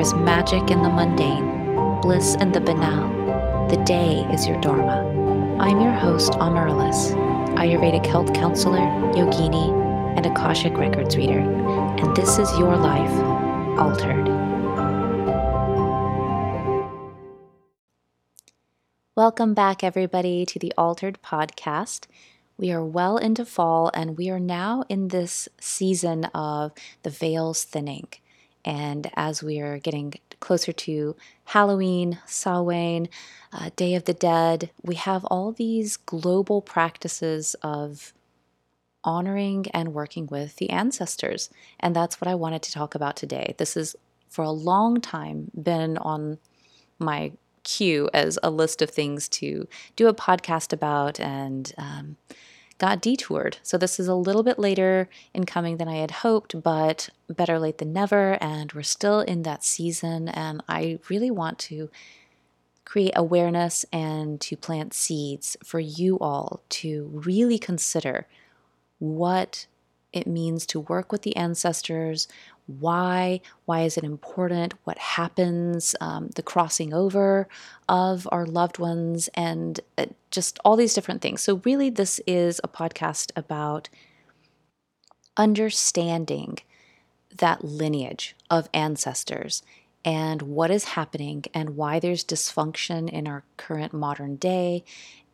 is magic in the mundane, bliss in the banal. The day is your Dharma. I'm your host, Amarylis, Ayurvedic health counselor, yogini, and Akashic Records reader, and this is your life altered. Welcome back, everybody, to the Altered Podcast. We are well into fall, and we are now in this season of the veils thinning. And as we are getting closer to Halloween, Samhain, uh, Day of the Dead, we have all these global practices of honoring and working with the ancestors. And that's what I wanted to talk about today. This is for a long time been on my queue as a list of things to do a podcast about and um, got detoured. So this is a little bit later in coming than I had hoped, but better late than never. And we're still in that season. And I really want to create awareness and to plant seeds for you all to really consider what it means to work with the ancestors, why, why is it important, what happens, um, the crossing over of our loved ones, and uh, just all these different things. So, really, this is a podcast about understanding that lineage of ancestors and what is happening and why there's dysfunction in our current modern day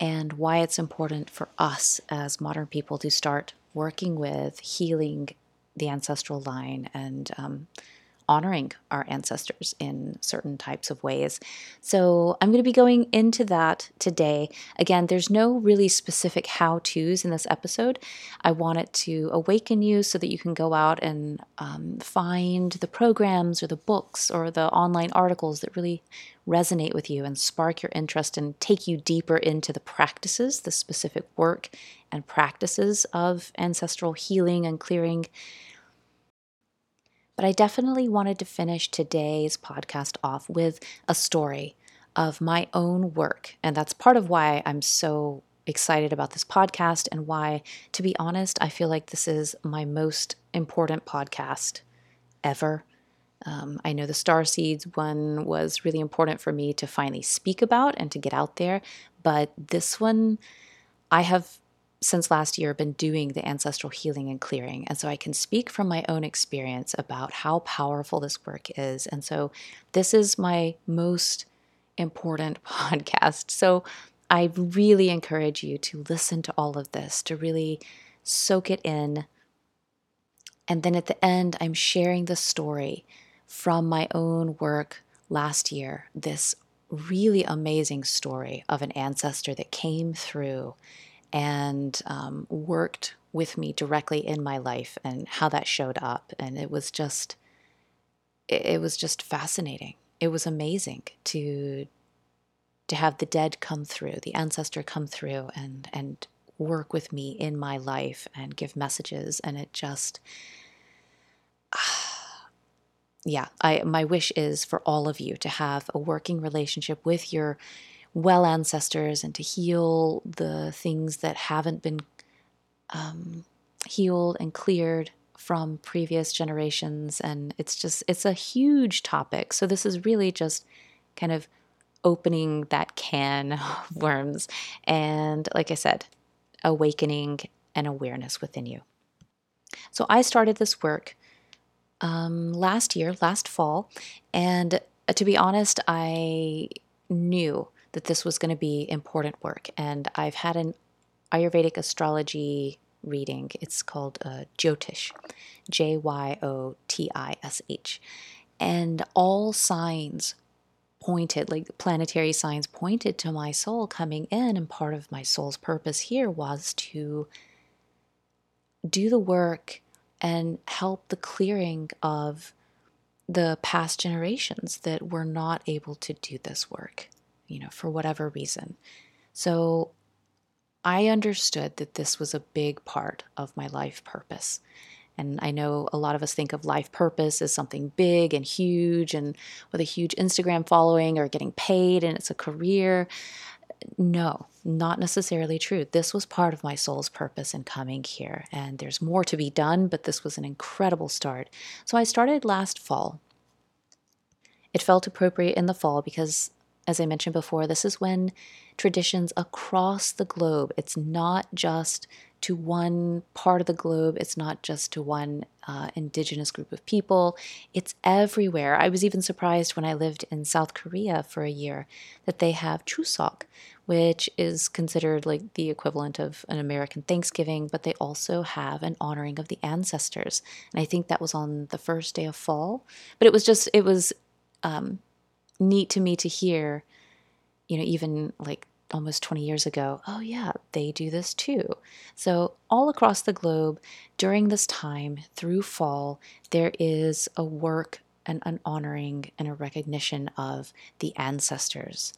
and why it's important for us as modern people to start working with healing the ancestral line and um, honoring our ancestors in certain types of ways. So, I'm going to be going into that today. Again, there's no really specific how to's in this episode. I want it to awaken you so that you can go out and um, find the programs or the books or the online articles that really resonate with you and spark your interest and take you deeper into the practices, the specific work and practices of ancestral healing and clearing but I definitely wanted to finish today's podcast off with a story of my own work. And that's part of why I'm so excited about this podcast and why, to be honest, I feel like this is my most important podcast ever. Um, I know the Star Seeds one was really important for me to finally speak about and to get out there, but this one I have since last year I've been doing the ancestral healing and clearing. And so I can speak from my own experience about how powerful this work is. And so this is my most important podcast. So I really encourage you to listen to all of this, to really soak it in. And then at the end, I'm sharing the story from my own work last year, this really amazing story of an ancestor that came through and um, worked with me directly in my life and how that showed up. And it was just, it was just fascinating. It was amazing to to have the dead come through, the ancestor come through and and work with me in my life and give messages and it just yeah, I my wish is for all of you to have a working relationship with your well ancestors and to heal the things that haven't been um, healed and cleared from previous generations. And it's just, it's a huge topic. So this is really just kind of opening that can of worms. And like I said, awakening an awareness within you. So I started this work um, last year, last fall. And uh, to be honest, I knew that this was going to be important work. And I've had an Ayurvedic astrology reading. It's called uh, Jyotish, J Y O T I S H. And all signs pointed, like planetary signs pointed to my soul coming in. And part of my soul's purpose here was to do the work and help the clearing of the past generations that were not able to do this work you know, for whatever reason. So I understood that this was a big part of my life purpose. And I know a lot of us think of life purpose as something big and huge and with a huge Instagram following or getting paid and it's a career. No, not necessarily true. This was part of my soul's purpose in coming here. And there's more to be done, but this was an incredible start. So I started last fall It felt appropriate in the fall because, as I mentioned before, this is when traditions across the globe, it's not just to one part of the globe. It's not just to one uh, indigenous group of people. It's everywhere. I was even surprised when I lived in South Korea for a year that they have Chuseok, which is considered like the equivalent of an American Thanksgiving, but they also have an honoring of the ancestors. And I think that was on the first day of fall. But it was just, it was um, neat to me to hear, you know, even like almost 20 years ago, oh, yeah, they do this too. So, all across the globe, during this time through fall, there is a work and an honoring and a recognition of the ancestors.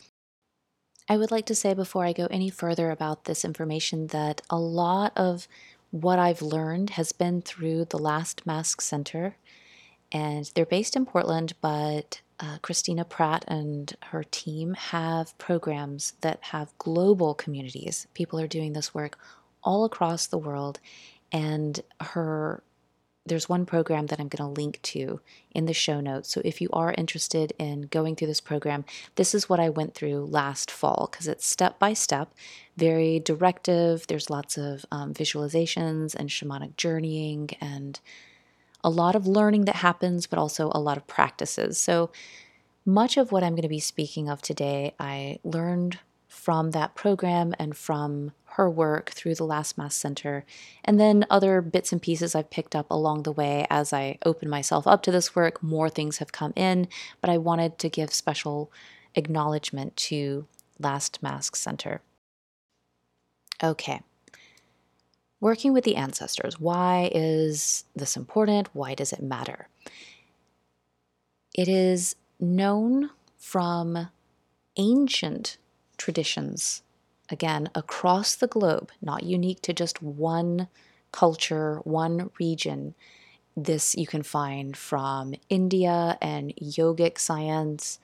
I would like to say before I go any further about this information that a lot of what I've learned has been through the Last Mask Center. And they're based in Portland, but uh, Christina Pratt and her team have programs that have global communities. People are doing this work all across the world, and her there's one program that I'm going to link to in the show notes. So if you are interested in going through this program, this is what I went through last fall because it's step by step, very directive. There's lots of um, visualizations and shamanic journeying and a lot of learning that happens, but also a lot of practices. So, much of what I'm going to be speaking of today, I learned from that program and from her work through the Last Mask Center, and then other bits and pieces I've picked up along the way as I open myself up to this work. More things have come in, but I wanted to give special acknowledgement to Last Mask Center. Okay, Working with the ancestors. Why is this important? Why does it matter? It is known from ancient traditions, again, across the globe, not unique to just one culture, one region. This you can find from India and yogic science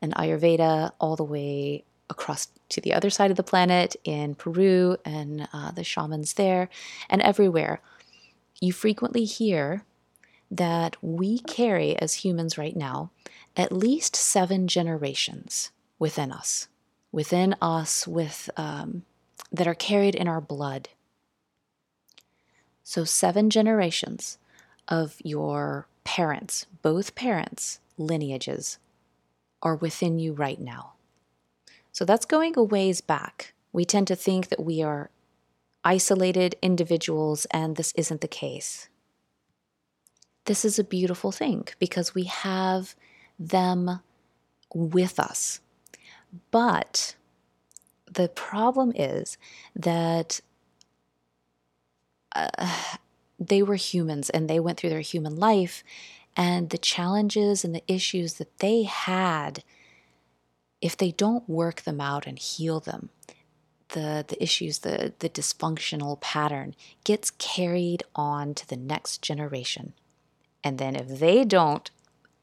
and Ayurveda all the way across to the other side of the planet in Peru and uh, the shamans there and everywhere, you frequently hear that we carry as humans right now at least seven generations within us, within us, with um, that are carried in our blood. So seven generations of your parents, both parents' lineages, are within you right now. So that's going a ways back. We tend to think that we are isolated individuals, and this isn't the case. This is a beautiful thing because we have them with us. But the problem is that uh, they were humans and they went through their human life, and the challenges and the issues that they had if they don't work them out and heal them, the, the issues, the, the dysfunctional pattern gets carried on to the next generation. And then if they don't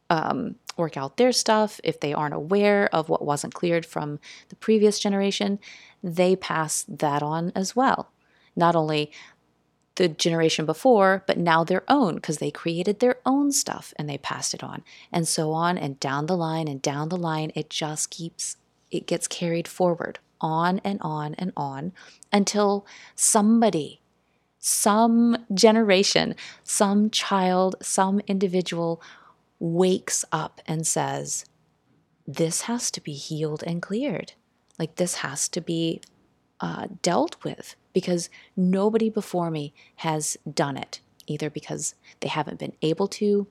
um, work out their stuff, if they aren't aware of what wasn't cleared from the previous generation, they pass that on as well. Not only the generation before, but now their own because they created their own stuff and they passed it on, and so on and down the line and down the line. It just keeps, it gets carried forward on and on and on until somebody, some generation, some child, some individual wakes up and says, This has to be healed and cleared. Like, this has to be uh, dealt with because nobody before me has done it, either because they haven't been able to,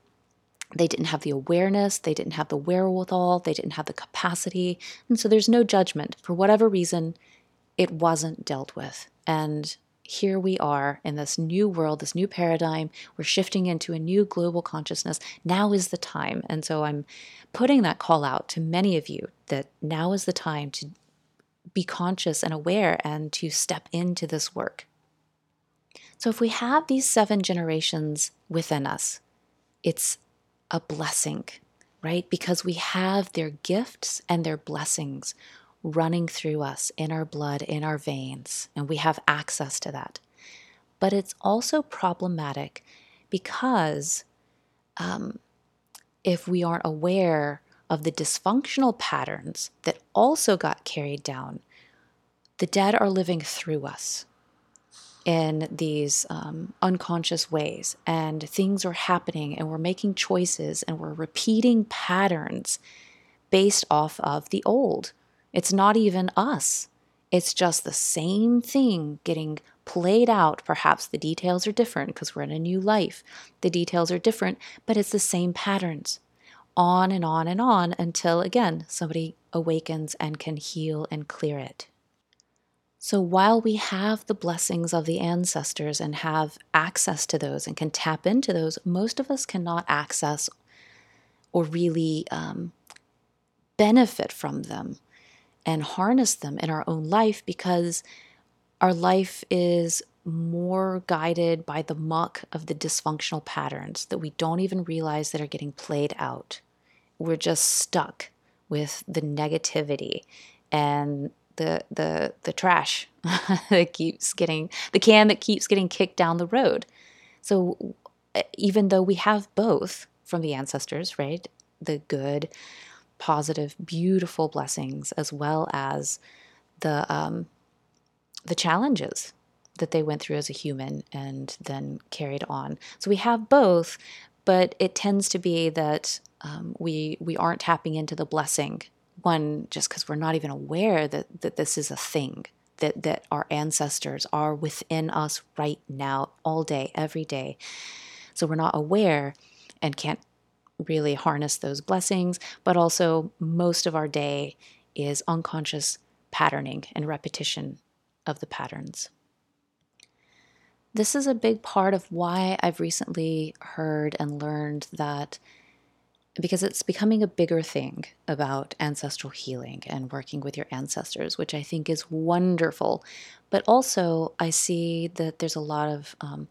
they didn't have the awareness, they didn't have the wherewithal, they didn't have the capacity. And so there's no judgment. For whatever reason, it wasn't dealt with. And here we are in this new world, this new paradigm. We're shifting into a new global consciousness. Now is the time. And so I'm putting that call out to many of you that now is the time to be conscious and aware and to step into this work. So, if we have these seven generations within us, it's a blessing, right? Because we have their gifts and their blessings running through us in our blood, in our veins, and we have access to that. But it's also problematic because um, if we aren't aware of the dysfunctional patterns that also got carried down, the dead are living through us in these um, unconscious ways, and things are happening, and we're making choices, and we're repeating patterns based off of the old. It's not even us, it's just the same thing getting played out. Perhaps the details are different because we're in a new life. The details are different, but it's the same patterns. On and on and on until again somebody awakens and can heal and clear it. So while we have the blessings of the ancestors and have access to those and can tap into those, most of us cannot access or really um, benefit from them and harness them in our own life because our life is more guided by the muck of the dysfunctional patterns that we don't even realize that are getting played out. We're just stuck with the negativity and the the the trash that keeps getting the can that keeps getting kicked down the road. So even though we have both from the ancestors, right? The good, positive, beautiful blessings as well as the um, the challenges that they went through as a human and then carried on. So we have both, but it tends to be that um, we we aren't tapping into the blessing one just because we're not even aware that, that this is a thing that that our ancestors are within us right now all day every day. So we're not aware and can't really harness those blessings but also most of our day is unconscious patterning and repetition of the patterns. This is a big part of why I've recently heard and learned that because it's becoming a bigger thing about ancestral healing and working with your ancestors, which I think is wonderful. But also, I see that there's a lot of, um,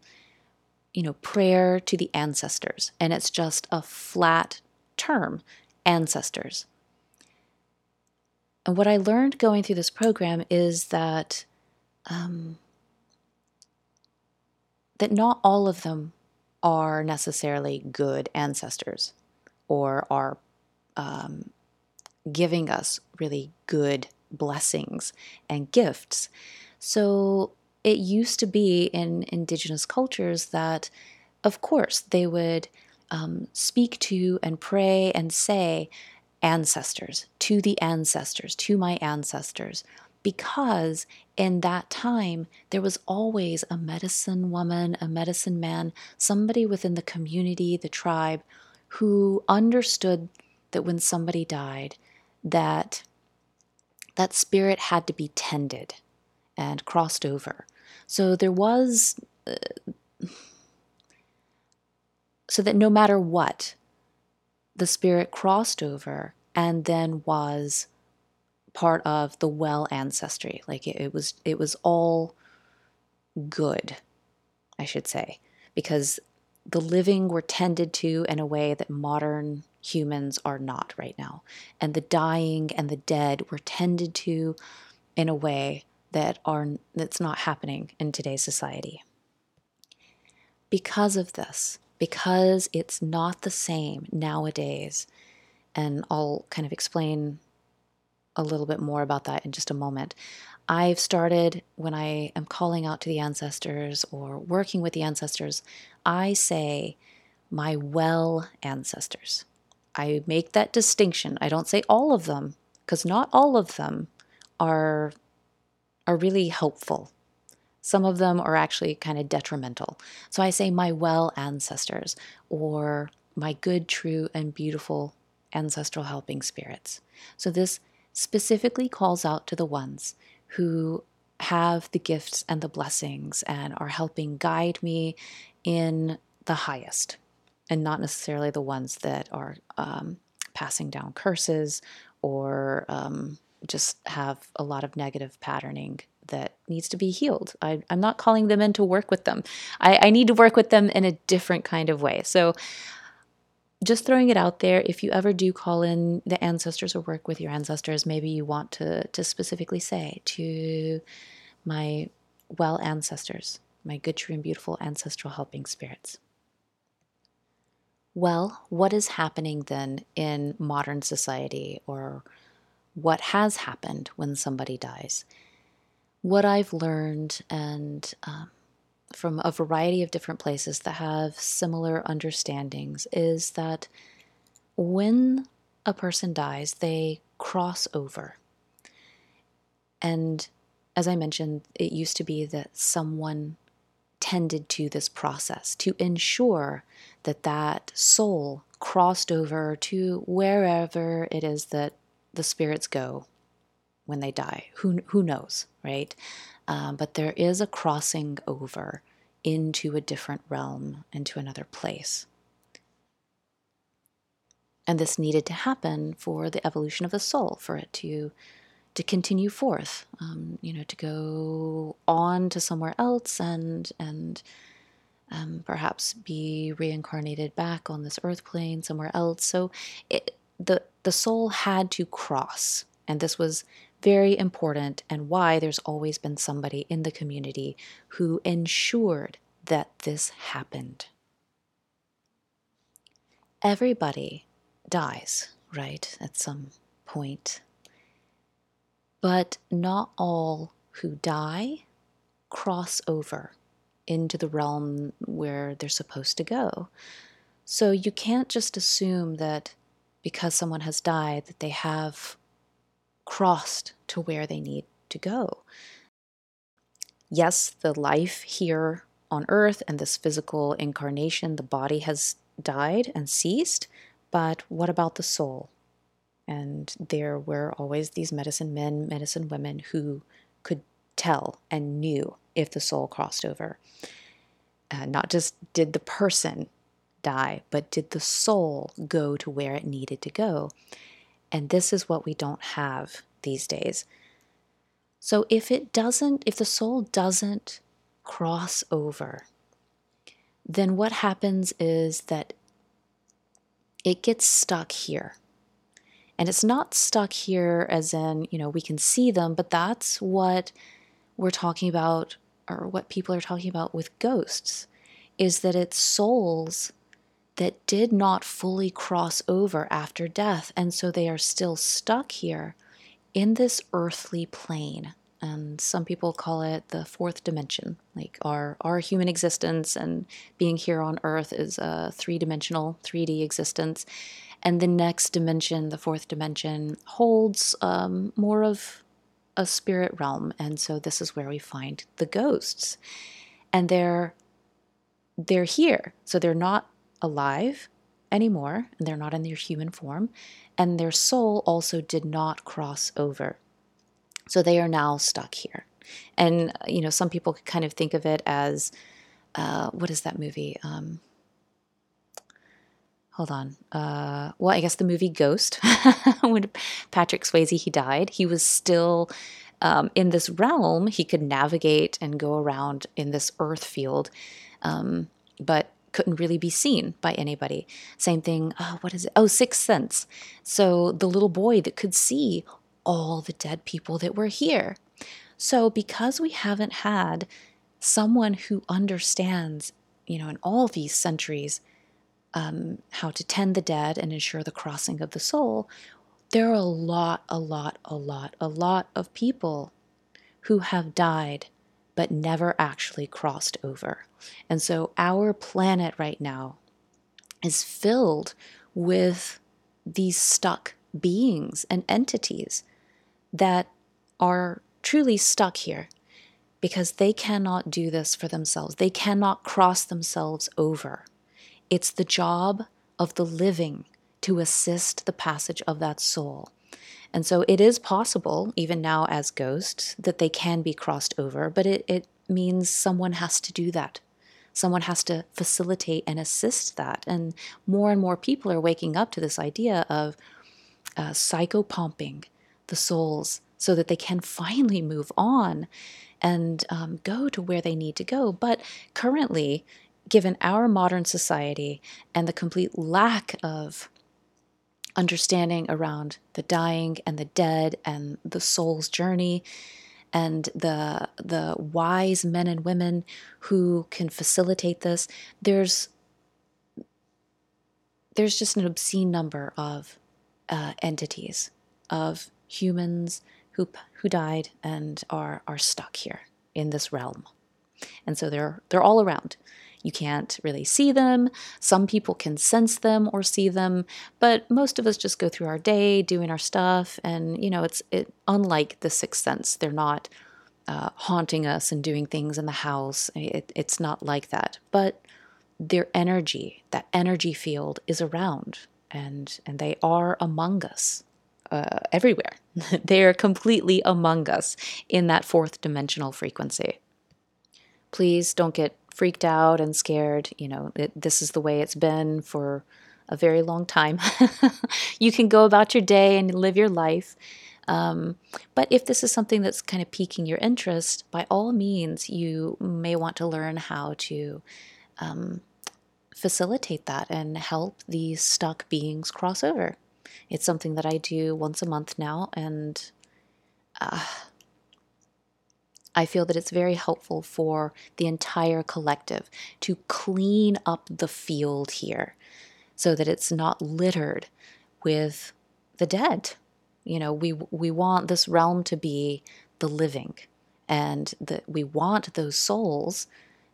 you know, prayer to the ancestors, and it's just a flat term ancestors. And what I learned going through this program is that um, that not all of them are necessarily good ancestors or are um, giving us really good blessings and gifts. So it used to be in indigenous cultures that, of course, they would um, speak to and pray and say, ancestors, to the ancestors, to my ancestors, because in that time there was always a medicine woman, a medicine man, somebody within the community, the tribe who understood that when somebody died, that that spirit had to be tended and crossed over. So there was, uh, so that no matter what, the spirit crossed over and then was part of the well ancestry. Like it, it was, it was all good, I should say, because the living were tended to in a way that modern humans are not right now. And the dying and the dead were tended to in a way that are that's not happening in today's society. Because of this, because it's not the same nowadays, and I'll kind of explain a little bit more about that in just a moment. I've started when I am calling out to the ancestors or working with the ancestors, I say my well ancestors. I make that distinction. I don't say all of them because not all of them are are really helpful. Some of them are actually kind of detrimental. So I say my well ancestors or my good, true, and beautiful ancestral helping spirits. So this specifically calls out to the ones who have the gifts and the blessings and are helping guide me in the highest and not necessarily the ones that are um, passing down curses or um, just have a lot of negative patterning that needs to be healed. I, am not calling them in to work with them. I, I need to work with them in a different kind of way. So, just throwing it out there, if you ever do call in the ancestors or work with your ancestors, maybe you want to, to specifically say to my well ancestors, my good, true, and beautiful ancestral helping spirits. Well, what is happening then in modern society, or what has happened when somebody dies? What I've learned, and um, from a variety of different places that have similar understandings, is that when a person dies, they cross over. And as I mentioned, it used to be that someone tended to this process to ensure that that soul crossed over to wherever it is that the spirits go when they die. Who, who knows, right? Um, but there is a crossing over into a different realm, into another place. And this needed to happen for the evolution of the soul, for it to to continue forth, um, you know, to go on to somewhere else and and um, perhaps be reincarnated back on this earth plane somewhere else. So it, the the soul had to cross, and this was very important, and why there's always been somebody in the community who ensured that this happened. Everybody dies, right, at some point. But not all who die cross over into the realm where they're supposed to go. So you can't just assume that because someone has died that they have crossed to where they need to go. Yes, the life here on earth and this physical incarnation, the body has died and ceased, but what about the soul? And there were always these medicine men, medicine women who could tell and knew if the soul crossed over. Uh, not just did the person die, but did the soul go to where it needed to go? And this is what we don't have these days. So if it doesn't, if the soul doesn't cross over, then what happens is that it gets stuck here. And it's not stuck here as in, you know, we can see them, but that's what we're talking about, or what people are talking about with ghosts, is that it's souls that did not fully cross over after death. And so they are still stuck here in this earthly plane and some people call it the fourth dimension. Like our our human existence and being here on Earth is a three dimensional, 3D existence, and the next dimension, the fourth dimension, holds um, more of a spirit realm, and so this is where we find the ghosts, and they're they're here, so they're not alive anymore, and they're not in their human form, and their soul also did not cross over. So they are now stuck here. And, you know, some people could kind of think of it as uh, what is that movie? Um, hold on. Uh, well, I guess the movie Ghost, when Patrick Swayze he died, he was still um, in this realm. He could navigate and go around in this earth field, um, but couldn't really be seen by anybody. Same thing. Uh, what is it? Oh, Sixth Sense. So the little boy that could see all the dead people that were here. So, because we haven't had someone who understands, you know, in all these centuries, um, how to tend the dead and ensure the crossing of the soul, there are a lot, a lot, a lot, a lot of people who have died but never actually crossed over. And so our planet right now is filled with these stuck beings and entities that are truly stuck here because they cannot do this for themselves. They cannot cross themselves over. It's the job of the living to assist the passage of that soul. And so it is possible, even now as ghosts, that they can be crossed over, but it, it means someone has to do that. Someone has to facilitate and assist that. And more and more people are waking up to this idea of uh, psychopomping the souls so that they can finally move on and um, go to where they need to go. But currently, given our modern society and the complete lack of understanding around the dying and the dead and the soul's journey and the the wise men and women who can facilitate this there's there's just an obscene number of uh, entities, of humans who, who died and are, are stuck here in this realm. And so they're, they're all around. You can't really see them. Some people can sense them or see them, but most of us just go through our day doing our stuff. And, you know, it's it, unlike the sixth sense. They're not uh, haunting us and doing things in the house. It, it's not like that. But their energy, that energy field is around and, and they are among us uh, everywhere. they are completely among us in that fourth dimensional frequency. Please don't get freaked out and scared. You know, it, this is the way it's been for a very long time. you can go about your day and live your life. Um, but if this is something that's kind of piquing your interest, by all means, you may want to learn how to um, facilitate that and help these stuck beings cross over. It's something that I do once a month now, and uh, I feel that it's very helpful for the entire collective to clean up the field here so that it's not littered with the dead. You know, we we want this realm to be the living and that we want those souls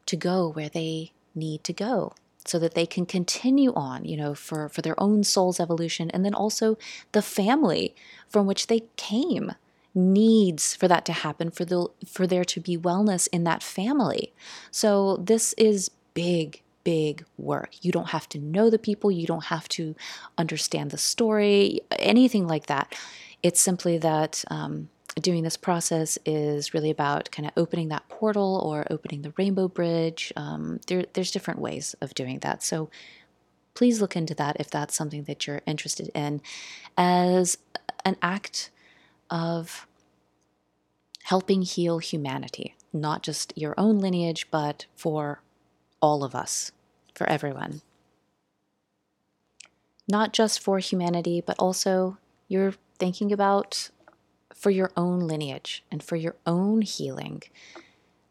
to go where they need to go so that they can continue on, you know, for, for their own soul's evolution and then also the family from which they came needs for that to happen for the for there to be wellness in that family. So this is big big work. You don't have to know the people, you don't have to understand the story, anything like that. It's simply that um, doing this process is really about kind of opening that portal or opening the rainbow bridge. Um, there, there's different ways of doing that. So please look into that if that's something that you're interested in as an act of helping heal humanity, not just your own lineage, but for all of us, for everyone. Not just for humanity, but also you're thinking about for your own lineage and for your own healing.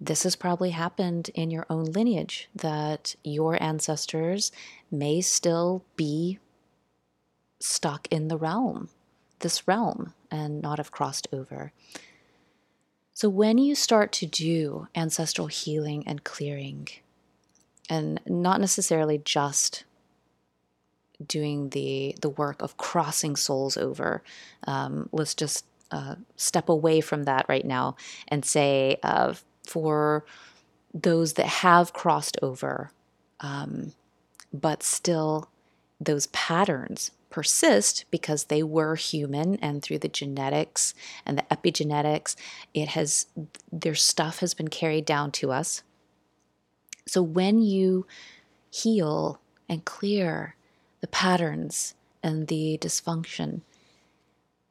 This has probably happened in your own lineage that your ancestors may still be stuck in the realm, this realm, and not have crossed over. So, when you start to do ancestral healing and clearing, and not necessarily just doing the the work of crossing souls over, um, let's just uh, step away from that right now and say uh, for those that have crossed over, um, but still those patterns persist because they were human and through the genetics and the epigenetics it has their stuff has been carried down to us. So when you heal and clear the patterns and the dysfunction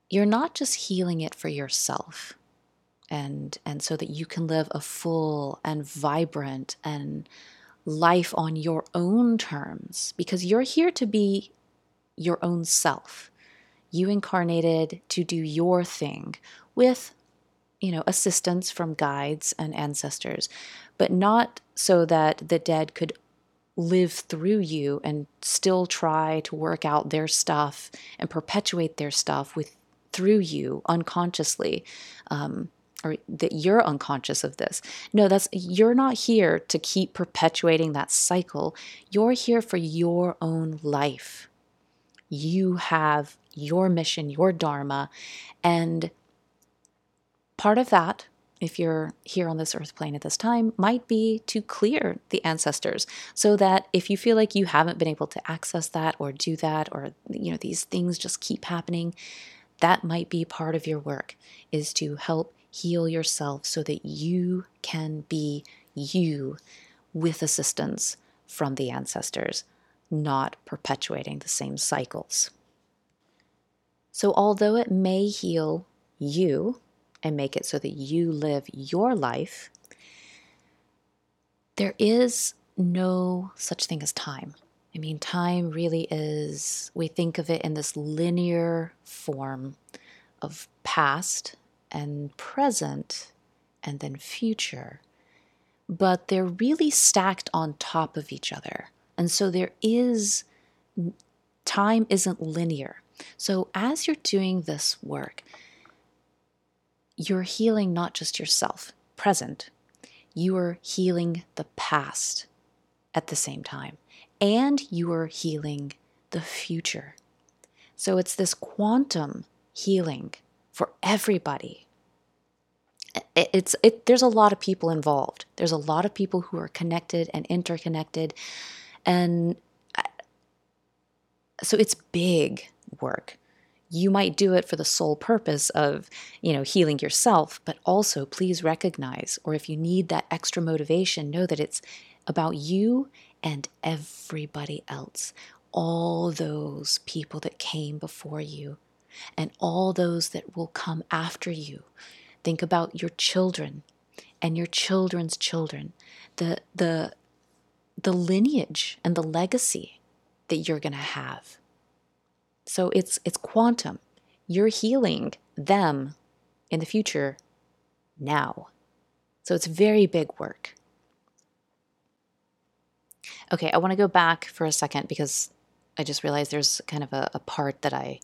you're not just healing it for yourself and and so that you can live a full and vibrant and life on your own terms because you're here to be your own self. You incarnated to do your thing with, you know, assistance from guides and ancestors, but not so that the dead could live through you and still try to work out their stuff and perpetuate their stuff with through you unconsciously. Um, or that you're unconscious of this. No, that's you're not here to keep perpetuating that cycle. You're here for your own life you have your mission, your Dharma. And part of that, if you're here on this earth plane at this time, might be to clear the ancestors so that if you feel like you haven't been able to access that or do that, or, you know, these things just keep happening, that might be part of your work is to help heal yourself so that you can be you with assistance from the ancestors not perpetuating the same cycles. So, although it may heal you and make it so that you live your life, there is no such thing as time. I mean, time really is, we think of it in this linear form of past and present and then future, but they're really stacked on top of each other. And so there is Time isn't linear. So, as you're doing this work, you're healing not just yourself, present, you are healing the past at the same time, and you are healing the future. So, it's this quantum healing for everybody. It's it, there's a lot of people involved. There's a lot of people who are connected and interconnected, and so it's big work. You might do it for the sole purpose of, you know, healing yourself, but also please recognize, or if you need that extra motivation, know that it's about you and everybody else. All those people that came before you and all those that will come after you. Think about your children and your children's children, the, the, the lineage and the legacy that you're going to have. So it's it's quantum. You're healing them in the future now. So it's very big work. Okay, I want to go back for a second because I just realized there's kind of a, a part that I,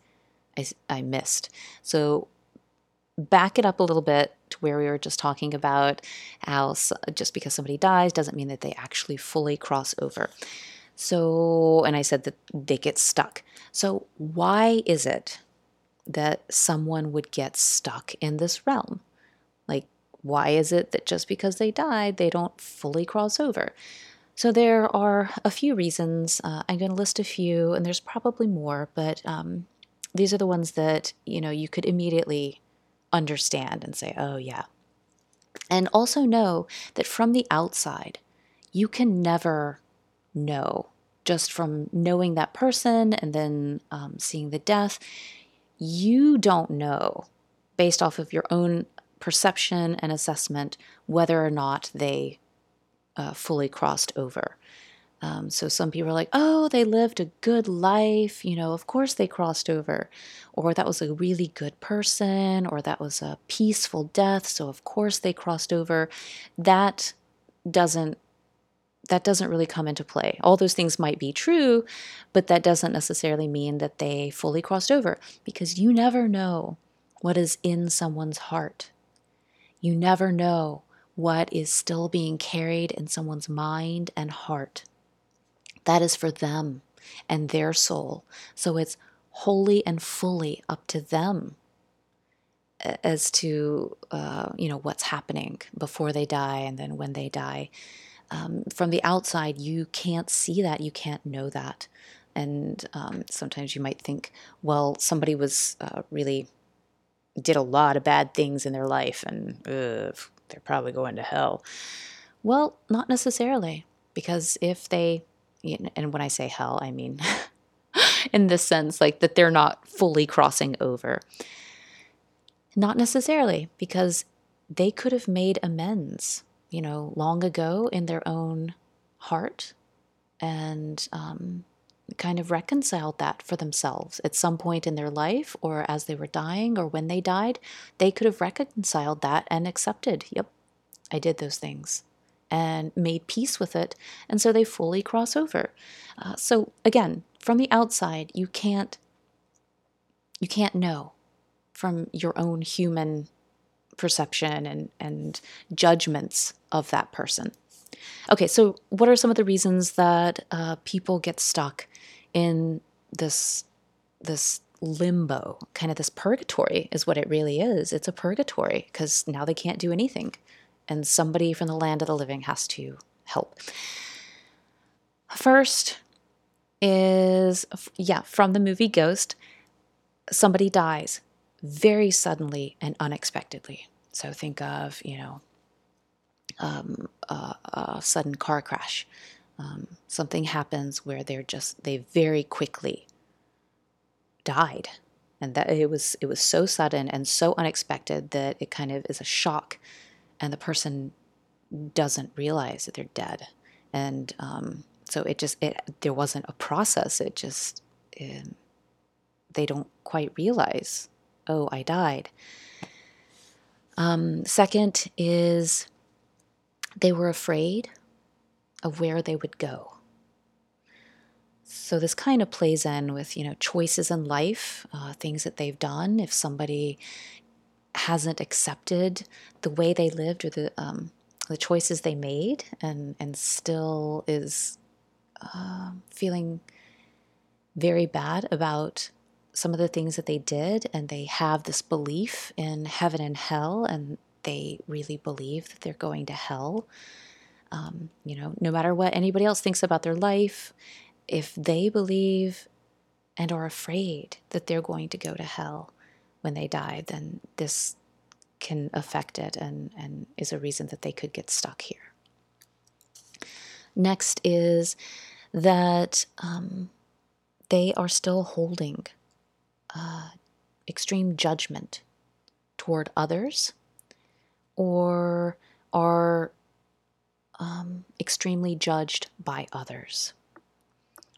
I I missed. So back it up a little bit to where we were just talking about how just because somebody dies doesn't mean that they actually fully cross over. So, and I said that they get stuck. So, why is it that someone would get stuck in this realm? Like, why is it that just because they died, they don't fully cross over? So, there are a few reasons. Uh, I'm going to list a few, and there's probably more, but um, these are the ones that you know you could immediately understand and say, oh, yeah. And also know that from the outside, you can never know just from knowing that person and then um, seeing the death. You don't know, based off of your own perception and assessment, whether or not they uh, fully crossed over. Um, so some people are like, oh, they lived a good life. You know, of course they crossed over. Or that was a really good person, or that was a peaceful death. So of course they crossed over. That doesn't that doesn't really come into play. All those things might be true, but that doesn't necessarily mean that they fully crossed over because you never know what is in someone's heart. You never know what is still being carried in someone's mind and heart. That is for them and their soul. So it's wholly and fully up to them as to uh, you know what's happening before they die and then when they die um, from the outside, you can't see that, you can't know that. And um, sometimes you might think, well, somebody was uh, really did a lot of bad things in their life and ugh, they're probably going to hell. Well, not necessarily, because if they, and when I say hell, I mean in this sense, like that they're not fully crossing over. Not necessarily, because they could have made amends you know, long ago in their own heart and um, kind of reconciled that for themselves at some point in their life or as they were dying or when they died. They could have reconciled that and accepted, yep, I did those things and made peace with it. And so they fully cross over. Uh, so again, from the outside, you can't you can't know from your own human perception and, and judgments of that person. Okay, so what are some of the reasons that uh, people get stuck in this this limbo, kind of this purgatory, is what it really is. It's a purgatory because now they can't do anything, and somebody from the land of the living has to help. First is yeah, from the movie Ghost, somebody dies very suddenly and unexpectedly. So think of, you know, um, a, a, sudden car crash. Um, something happens where they're just, they very quickly died. And that it was it was so sudden and so unexpected that it kind of is a shock, and the person doesn't realize that they're dead, and um, so it just it there wasn't a process. It just it, um, they don't quite realize oh, I died. Um, second is they were afraid of where they would go. so this kind of plays in with you know choices in life, uh, things that they've done. If somebody hasn't accepted the way they lived or the um, the choices they made, and and still is uh, feeling very bad about some of the things that they did, and they have this belief in heaven and hell, and they really believe that they're going to hell. Um, you know, no matter what anybody else thinks about their life, if they believe and are afraid that they're going to go to hell when they die, then this can affect it and, and is a reason that they could get stuck here. Next is that um, they are still holding uh, extreme judgment toward others or are um, extremely judged by others.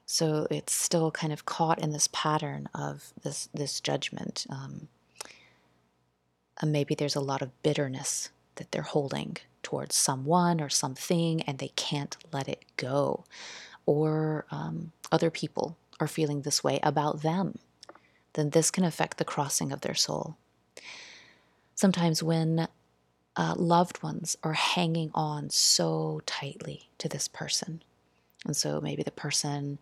So it's still kind of caught in this pattern of this this judgment. Um, maybe there's a lot of bitterness that they're holding towards someone or something, and they can't let it go. Or um, other people are feeling this way about them. Then this can affect the crossing of their soul. Sometimes when uh, loved ones are hanging on so tightly to this person. And so maybe the person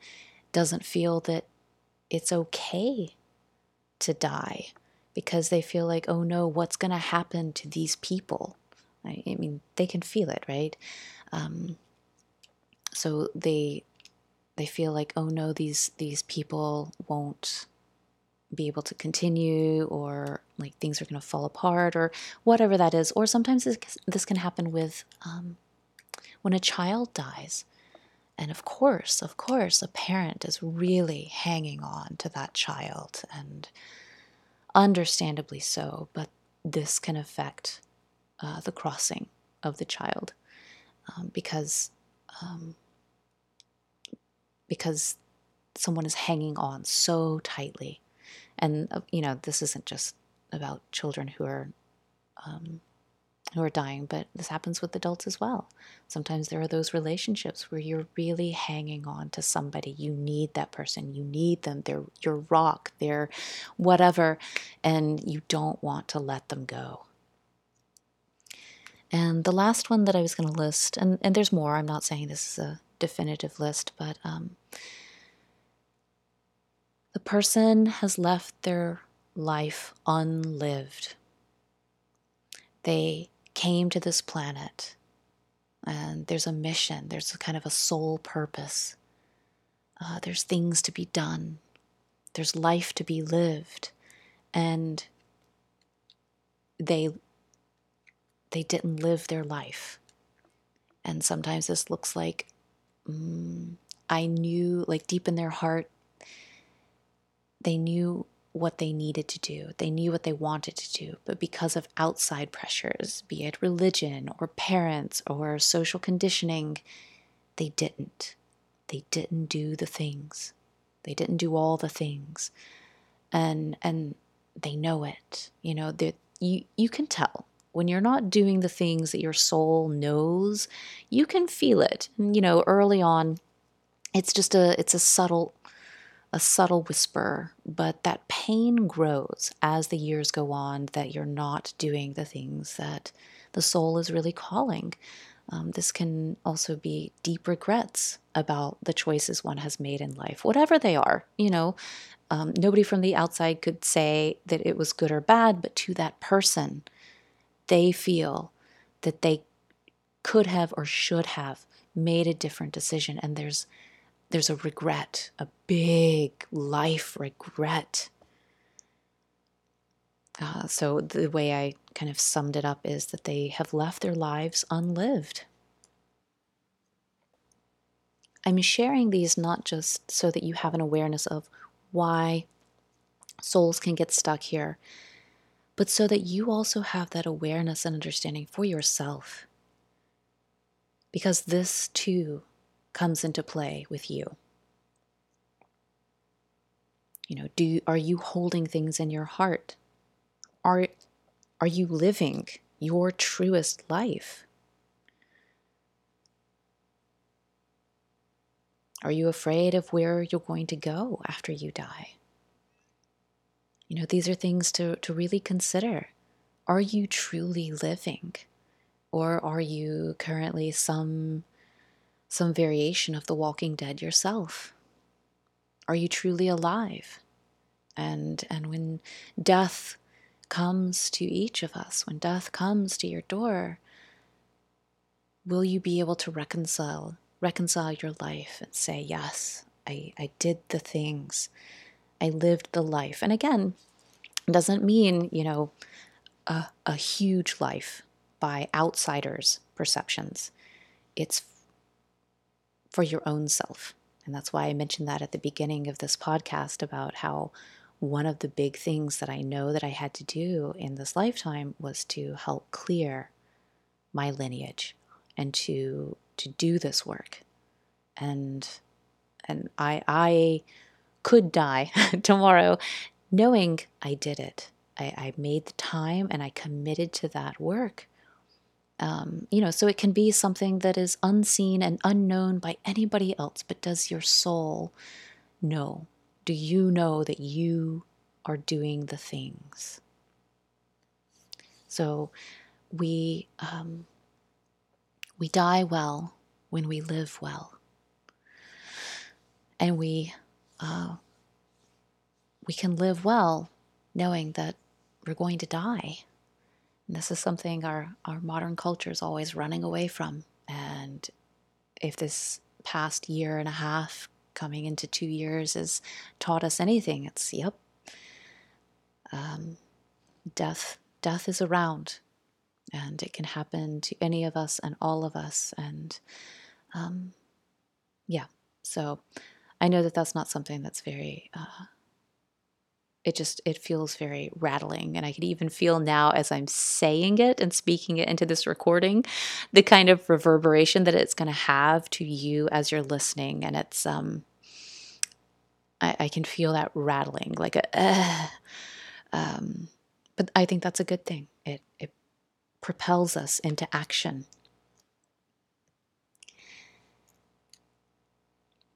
doesn't feel that it's okay to die because they feel like, oh no, what's going to happen to these people? I, mean, they can feel it, right? Um, so they they feel like, oh no, these these people won't be able to continue or like things are going to fall apart or whatever that is or sometimes this, this can happen with um, when a child dies and of course of course a parent is really hanging on to that child and understandably so but this can affect uh, the crossing of the child um, because um, because someone is hanging on so tightly. And uh, you know this isn't just about children who are um, who are dying, but this happens with adults as well. Sometimes there are those relationships where you're really hanging on to somebody. You need that person. You need them. They're your rock. They're whatever, and you don't want to let them go. And the last one that I was going to list, and, and there's more, I'm not saying this is a definitive list, but um, the person has left their life unlived. They came to this planet and there's a mission, there's a kind of a soul purpose. Uh, there's things to be done, there's life to be lived, and they they didn't live their life. And sometimes this looks like mm, I knew, like deep in their heart, they knew what they needed to do, they knew what they wanted to do, but because of outside pressures, be it religion or parents or social conditioning, they didn't. They didn't do the things. They didn't do all the things. And and they know it. You know, that you you can tell when you're not doing the things that your soul knows, you can feel it. You know, early on, it's just a it's a subtle a subtle whisper, but that pain grows as the years go on that you're not doing the things that the soul is really calling. Um, this can also be deep regrets about the choices one has made in life, whatever they are. You know, um, nobody from the outside could say that it was good or bad, but to that person, they feel that they could have or should have made a different decision. And there's there's a regret, a big life regret. Uh, so, the way I kind of summed it up is that they have left their lives unlived. I'm sharing these not just so that you have an awareness of why souls can get stuck here, but so that you also have that awareness and understanding for yourself. Because this too comes into play with you. You know, do are you holding things in your heart? Are are you living your truest life? Are you afraid of where you're going to go after you die? You know, these are things to, to really consider. Are you truly living? Or are you currently some some variation of the walking dead yourself? Are you truly alive? And and when death comes to each of us, when death comes to your door, will you be able to reconcile reconcile your life and say, Yes, I, I did the things. I lived the life. And again, doesn't mean, you know, a, a huge life by outsiders' perceptions. It's for your own self. And that's why I mentioned that at the beginning of this podcast about how one of the big things that I know that I had to do in this lifetime was to help clear my lineage and to to do this work. And and I I could die tomorrow knowing I did it. I, I made the time and I committed to that work. Um, you know, so it can be something that is unseen and unknown by anybody else, but does your soul know? Do you know that you are doing the things? So we um, we die well when we live well, and we uh, we can live well knowing that we're going to die. This is something our, our modern culture is always running away from. And if this past year and a half, coming into two years, has taught us anything, it's yep. Um, death, death is around, and it can happen to any of us and all of us. And um, yeah, so I know that that's not something that's very uh, it just it feels very rattling and i can even feel now as i'm saying it and speaking it into this recording the kind of reverberation that it's going to have to you as you're listening and it's um i, I can feel that rattling like a uh, um but i think that's a good thing. It it propels us into action.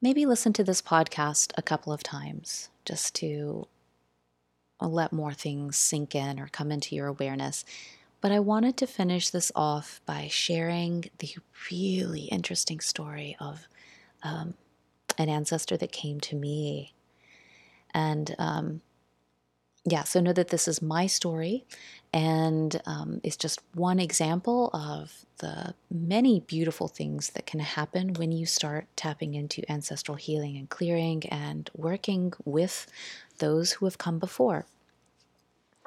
Maybe listen to this podcast a couple of times just to let more things sink in or come into your awareness. But I wanted to finish this off by sharing the really interesting story of um, an ancestor that came to me. And um, yeah, so know that this is my story, and um, it's just one example of the many beautiful things that can happen when you start tapping into ancestral healing and clearing and working with those who have come before.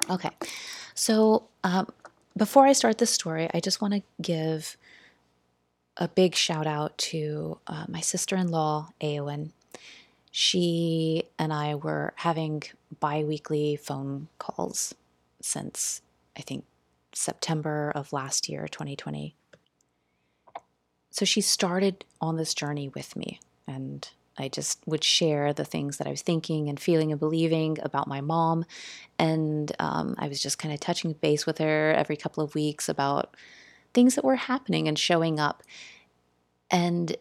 Okay, so um, before I start this story, I just want to give a big shout out to uh, my sister in law, Eowyn. She and I were having bi weekly phone calls since I think September of last year, 2020. So she started on this journey with me, and I just would share the things that I was thinking and feeling and believing about my mom. And um, I was just kind of touching base with her every couple of weeks about things that were happening and showing up. And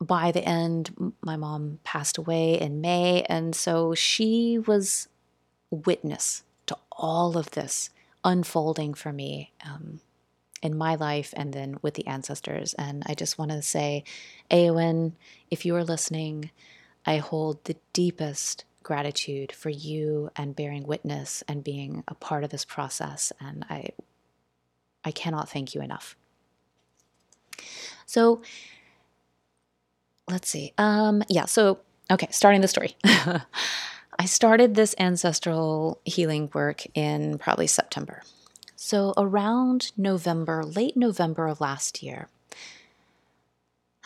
by the end, my mom passed away in May. And so she was witness to all of this unfolding for me. Um, in my life and then with the ancestors. And I just want to say, Eowyn, if you are listening, I hold the deepest gratitude for you and bearing witness and being a part of this process. And I, I cannot thank you enough. So let's see. Um, yeah, so okay, starting the story. I started this ancestral healing work in probably September. So, around November, late November of last year,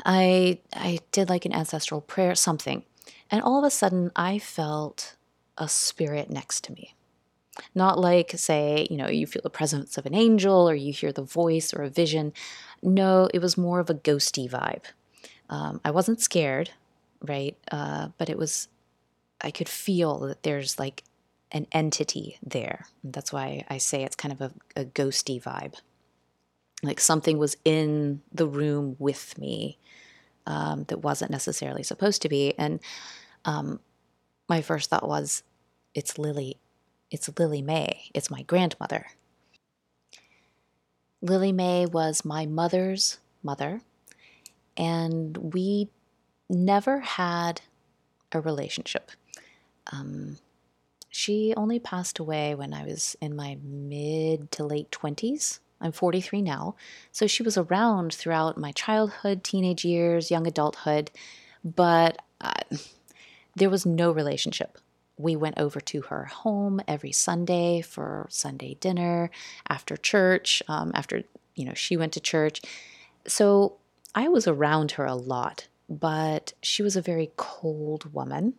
I, I did like an ancestral prayer, something. And all of a sudden, I felt a spirit next to me. Not like, say, you know, you feel the presence of an angel or you hear the voice or a vision. No, it was more of a ghosty vibe. Um, I wasn't scared, right? Uh, but it was, I could feel that there's like an entity there. That's why I say it's kind of a, a ghosty vibe. Like something was in the room with me, um, that wasn't necessarily supposed to be. And um, my first thought was, it's Lily, it's Lily May, it's my grandmother. Lily May was my mother's mother, and we never had a relationship. Um, she only passed away when I was in my mid to late 20s. I'm 43 now. So she was around throughout my childhood, teenage years, young adulthood, but uh, there was no relationship. We went over to her home every Sunday for Sunday dinner, after church, um, after, you know, she went to church. So I was around her a lot, but she was a very cold woman.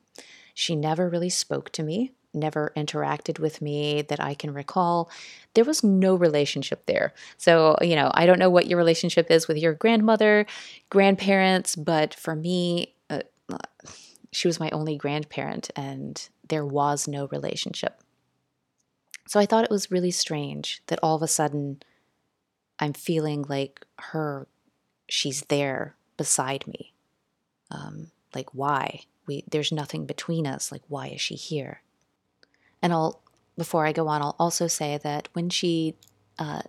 She never really spoke to me never interacted with me that I can recall. There was no relationship there. So, you know, I don't know what your relationship is with your grandmother, grandparents, but for me, uh, she was my only grandparent and there was no relationship. So I thought it was really strange that all of a sudden I'm feeling like her, she's there beside me. Um, like, why? We, there's nothing between us. Like, why is she here? And I'll, before I go on, I'll also say that when she, uh,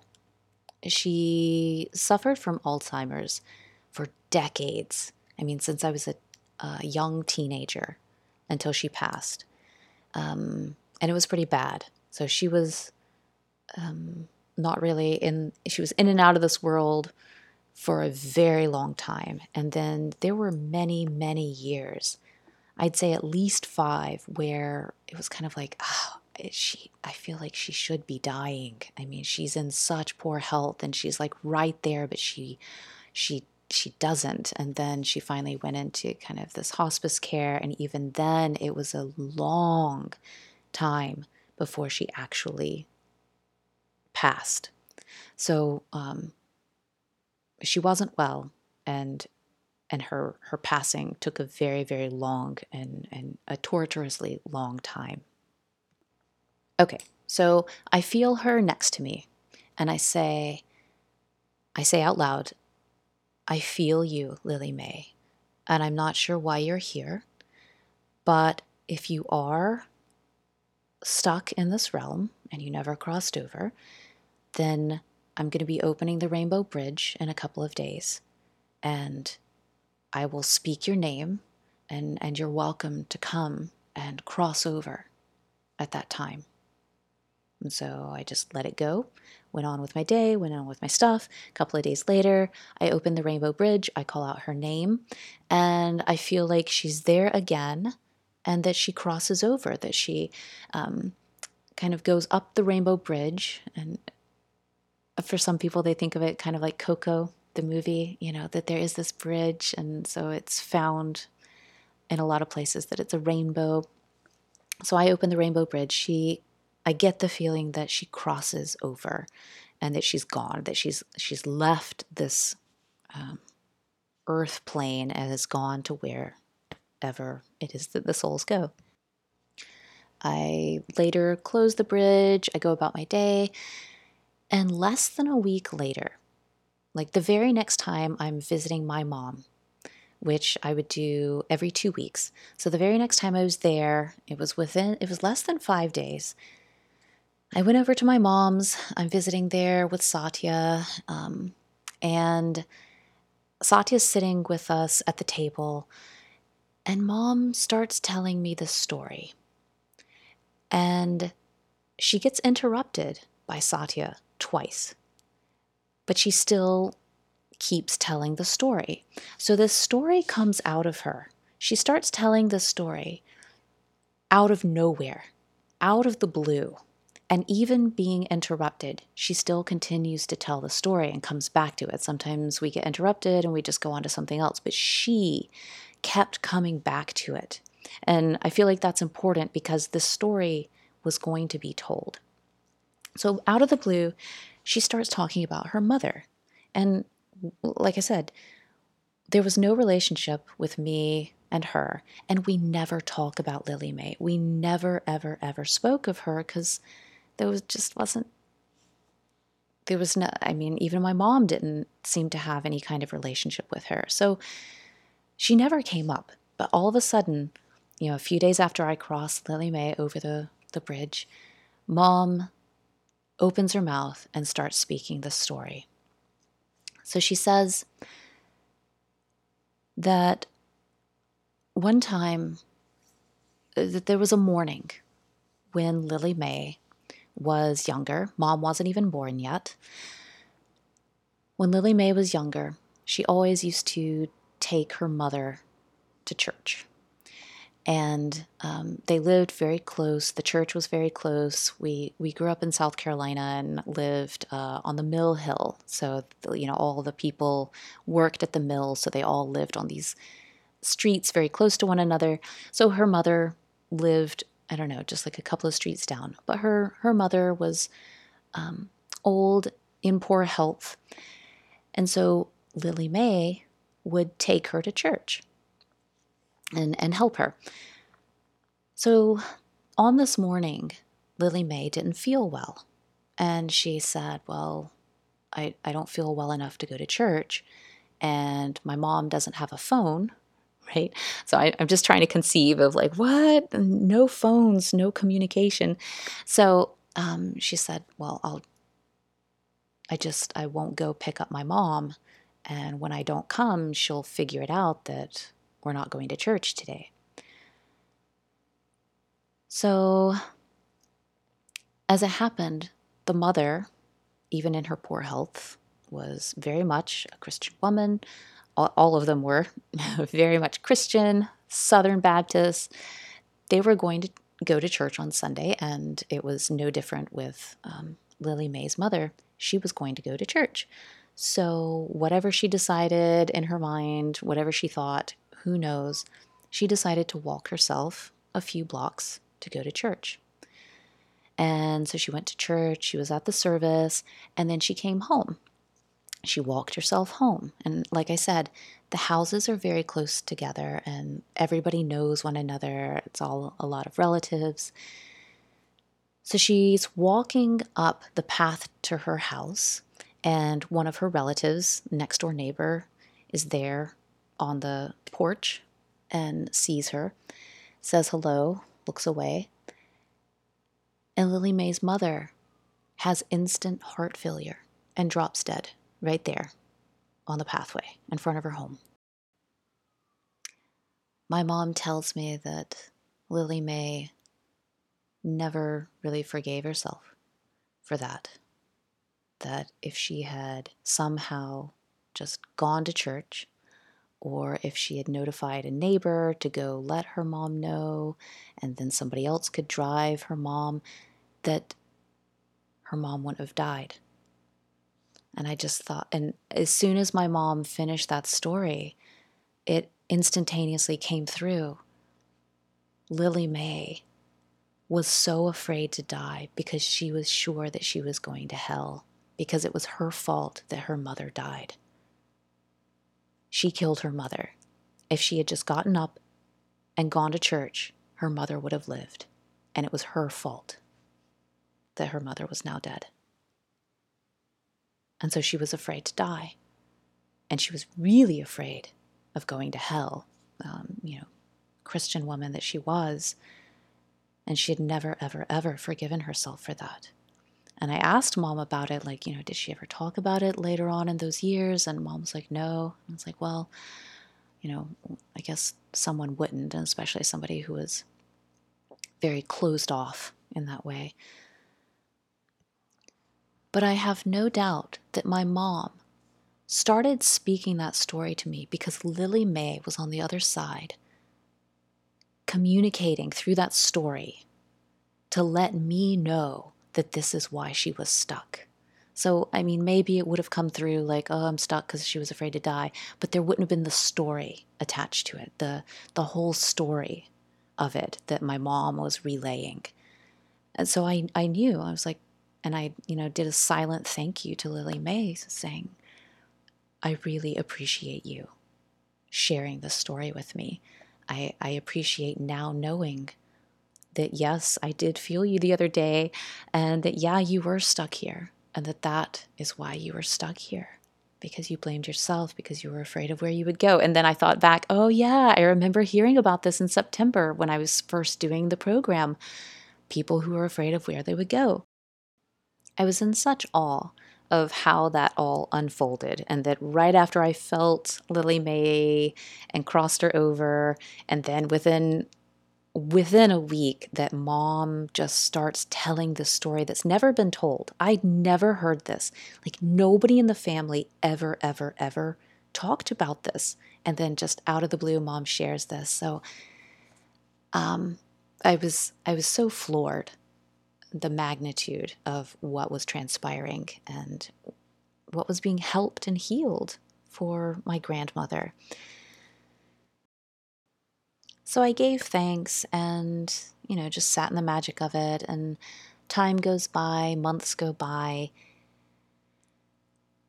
she suffered from Alzheimer's for decades. I mean, since I was a, a young teenager until she passed. Um, and it was pretty bad. So she was um, not really in, she was in and out of this world for a very long time. And then there were many, many years I'd say at least five where it was kind of like, oh, she, I feel like she should be dying. I mean, she's in such poor health and she's like right there, but she, she, she doesn't. And then she finally went into kind of this hospice care. And even then, it was a long time before she actually passed. So um, she wasn't well, and and her her passing took a very very long and and a torturously long time. Okay, so I feel her next to me and I say I say out loud, I feel you, Lily May, and I'm not sure why you're here, but if you are stuck in this realm and you never crossed over, then I'm going to be opening the Rainbow Bridge in a couple of days. And I will speak your name and, and you're welcome to come and cross over at that time. And so I just let it go, went on with my day, went on with my stuff. A couple of days later, I open the Rainbow Bridge, I call out her name, and I feel like she's there again and that she crosses over, that she um, kind of goes up the Rainbow Bridge. And for some people, they think of it kind of like Coco, the movie, you know, that there is this bridge, and so it's found in a lot of places that it's a rainbow. So I open the rainbow bridge. She, I get the feeling that she crosses over, and that she's gone. That she's she's left this um, earth plane and has gone to wherever it is that the souls go. I later close the bridge. I go about my day, and less than a week later, like the very next time I'm visiting my mom, which I would do every two weeks. So the very next time I was there, it was within, it was less than five days. I went over to my mom's. I'm visiting there with Satya. Um, and Satya's sitting with us at the table. And mom starts telling me the story. And she gets interrupted by Satya twice but she still keeps telling the story. So this story comes out of her. She starts telling the story out of nowhere, out of the blue. And even being interrupted, she still continues to tell the story and comes back to it. Sometimes we get interrupted and we just go on to something else, but she kept coming back to it. And I feel like that's important because the story was going to be told. So, out of the blue, she starts talking about her mother. And like I said, there was no relationship with me and her, and we never talk about Lily May. We never, ever, ever spoke of her because there was just wasn't. There was no. I mean, even my mom didn't seem to have any kind of relationship with her. So, she never came up. But all of a sudden, you know, a few days after I crossed Lily May over the, the bridge, mom opens her mouth and starts speaking the story. So she says that one time that there was a morning when Lily May was younger. Mom wasn't even born yet. When Lily May was younger, she always used to take her mother to church. And um, they lived very close. The church was very close. We we grew up in South Carolina and lived uh, on the Mill Hill. So the, you know all the people worked at the mill, so they all lived on these streets very close to one another. So her mother lived I don't know, just like a couple of streets down. But her her mother was um, old, in poor health, and so Lily May would take her to church and and help her. So on this morning, Lily May didn't feel well, and she said, "Well, I I don't feel well enough to go to church." And my mom doesn't have a phone, right? So I, am just trying to conceive of like, what? No phones, no communication. So um, she said, well, I'll, I just, I won't go pick up my mom. And when I don't come, she'll figure it out that we're not going to church today. So as it happened, the mother, even in her poor health, was very much a Christian woman, all of them were very much Christian, Southern Baptist. They were going to go to church on Sunday, and it was no different with um, Lily May's mother. She was going to go to church. So, whatever she decided in her mind, whatever she thought, who knows, she decided to walk herself a few blocks to go to church. And so she went to church, she was at the service, and then she came home she walked herself home. And like I said, the houses are very close together and everybody knows one another. It's all a lot of relatives. So she's walking up the path to her house, and one of her relatives, next door neighbor, is there on the porch and sees her, says hello, looks away. And Lily May's mother has instant heart failure and drops dead right there on the pathway in front of her home. My mom tells me that Lily May never really forgave herself for that. That if she had somehow just gone to church, or if she had notified a neighbor to go let her mom know, and then somebody else could drive her mom, that her mom wouldn't have died. And I just thought, and as soon as my mom finished that story, it instantaneously came through. Lily May was so afraid to die because she was sure that she was going to hell because it was her fault that her mother died. She killed her mother. If she had just gotten up and gone to church, her mother would have lived, and it was her fault that her mother was now dead. And so she was afraid to die. And she was really afraid of going to hell, um, you know, Christian woman that she was. And she had never, ever, ever forgiven herself for that. And I asked mom about it, like, you know, did she ever talk about it later on in those years? And mom was like, no. And it's like, well, you know, I guess someone wouldn't, and especially somebody who was very closed off in that way. But I have no doubt that my mom started speaking that story to me because Lily May was on the other side, communicating through that story to let me know that this is why she was stuck. So, I mean, maybe it would have come through like, oh, I'm stuck because she was afraid to die, but there wouldn't have been the story attached to it, the, the whole story of it that my mom was relaying. And so I, I knew, I was like, and I, you know, did a silent thank you to Lily May, saying, I really appreciate you sharing this story with me. I, I appreciate now knowing that, yes, I did feel you the other day, and that, yeah, you were stuck here, and that that is why you were stuck here. because you blamed yourself because you were afraid of where you would go. And then I thought back, oh, yeah, I remember hearing about this in September when I was first doing the program. People who were afraid of where they would go. I was in such awe of how that all unfolded, and that right after I felt Lily May and crossed her over, and then within within a week that mom just starts telling the story that's never been told. I'd never heard this. Like nobody in the family ever, ever, ever talked about this. And then just out of the blue, mom shares this. So um, I was I was so floored the magnitude of what was transpiring and what was being helped and healed for my grandmother. So I gave thanks and, you know, just sat in the magic of it. And time goes by, months go by.